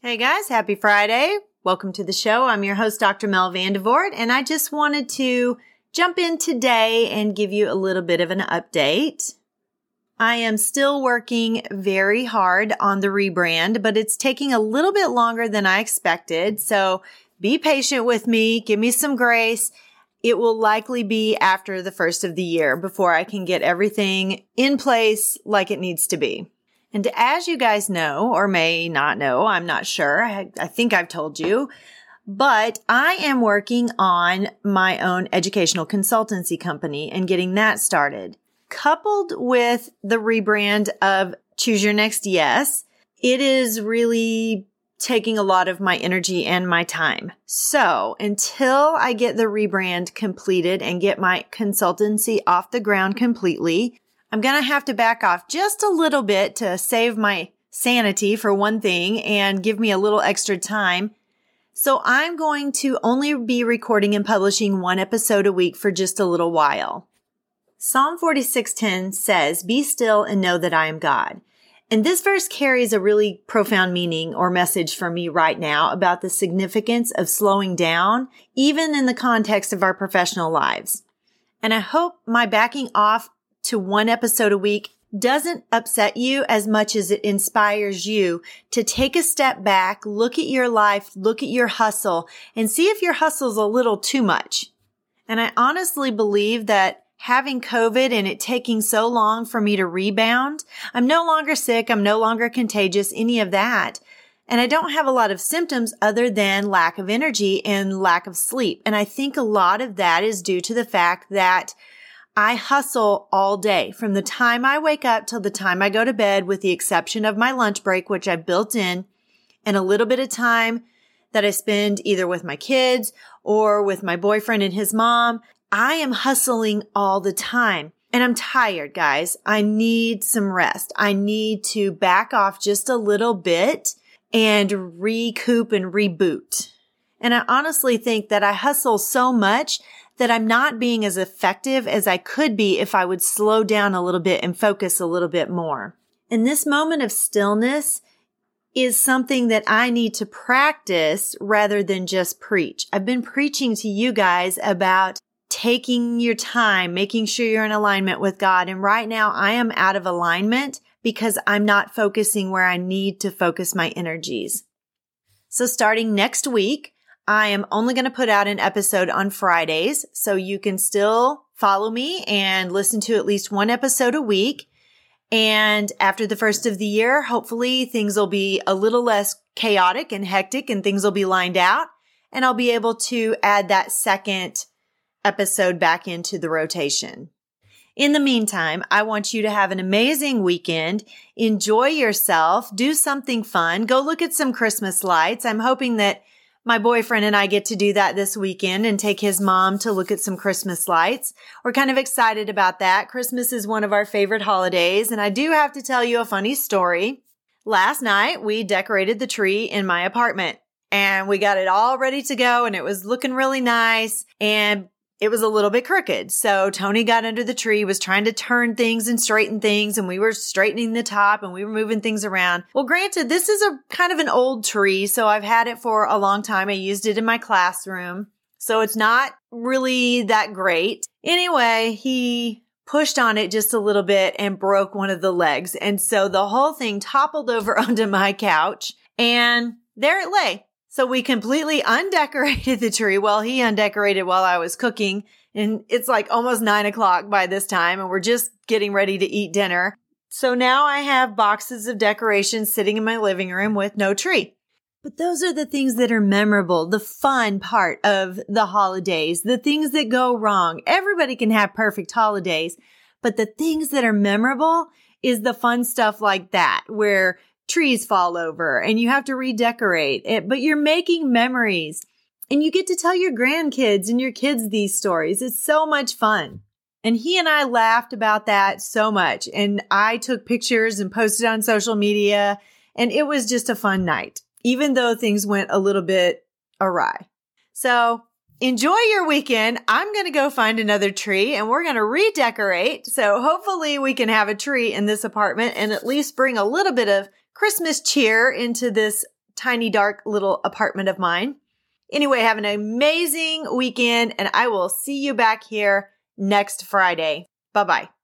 Hey guys, happy Friday. Welcome to the show. I'm your host, Dr. Mel Vandevort, and I just wanted to jump in today and give you a little bit of an update. I am still working very hard on the rebrand, but it's taking a little bit longer than I expected. So be patient with me. Give me some grace. It will likely be after the first of the year before I can get everything in place like it needs to be. And as you guys know, or may not know, I'm not sure. I, I, think I've told you, but I am working on my own educational consultancy company and getting that started. Coupled with the rebrand of Choose Your Next Yes, it is really taking a lot of my energy and my time. So until I get the rebrand completed and get my consultancy off the ground completely, I'm going to have to back off just a little bit to save my sanity for one thing and give me a little extra time. So I'm going to only be recording and publishing one episode a week for just a little while. Psalm 46:10 says, "Be still and know that I am God." And this verse carries a really profound meaning or message for me right now about the significance of slowing down, even in the context of our professional lives. And I hope my backing off to one episode a week doesn't upset you as much as it inspires you to take a step back, look at your life, look at your hustle and see if your hustle's a little too much. And I honestly believe that having COVID and it taking so long for me to rebound, I'm no longer sick. I'm no longer contagious, any of that. And I don't have a lot of symptoms other than lack of energy and lack of sleep. And I think a lot of that is due to the fact that I hustle all day from the time I wake up till the time I go to bed, with the exception of my lunch break, which I built in and a little bit of time that I spend either with my kids or with my boyfriend and his mom. I am hustling all the time and I'm tired, guys. I need some rest. I need to back off just a little bit and recoup and reboot. And I honestly think that I hustle so much that I'm not being as effective as I could be if I would slow down a little bit and focus a little bit more. And this moment of stillness is something that I need to practice rather than just preach. I've been preaching to you guys about taking your time, making sure you're in alignment with God. And right now I am out of alignment because I'm not focusing where I need to focus my energies. So starting next week, I am only going to put out an episode on Fridays, so you can still follow me and listen to at least one episode a week. And after the first of the year, hopefully things will be a little less chaotic and hectic and things will be lined out. And I'll be able to add that second episode back into the rotation. In the meantime, I want you to have an amazing weekend. Enjoy yourself. Do something fun. Go look at some Christmas lights. I'm hoping that my boyfriend and I get to do that this weekend and take his mom to look at some Christmas lights. We're kind of excited about that. Christmas is one of our favorite holidays. And I do have to tell you a funny story. Last night we decorated the tree in my apartment and we got it all ready to go and it was looking really nice. And it was a little bit crooked. So Tony got under the tree, was trying to turn things and straighten things, and we were straightening the top and we were moving things around. Well, granted, this is a kind of an old tree, so I've had it for a long time. I used it in my classroom. So it's not really that great. Anyway, he pushed on it just a little bit and broke one of the legs. And so the whole thing toppled over onto my couch and there it lay. So we completely undecorated the tree. Well, he undecorated while I was cooking and it's like almost nine o'clock by this time and we're just getting ready to eat dinner. So now I have boxes of decorations sitting in my living room with no tree. But those are the things that are memorable, the fun part of the holidays, the things that go wrong. Everybody can have perfect holidays, but the things that are memorable is the fun stuff like that, where trees fall over and you have to redecorate it, but you're making memories and you get to tell your grandkids and your kids these stories. It's so much fun. And he and I laughed about that so much. And I took pictures and posted on social media and it was just a fun night, even though things went a little bit awry. So enjoy your weekend. I'm going to go find another tree and we're going to redecorate. So hopefully we can have a tree in this apartment and at least bring a little bit of Christmas cheer into this tiny, dark little apartment of mine. Anyway, have an amazing weekend, and I will see you back here next Friday. Bye bye.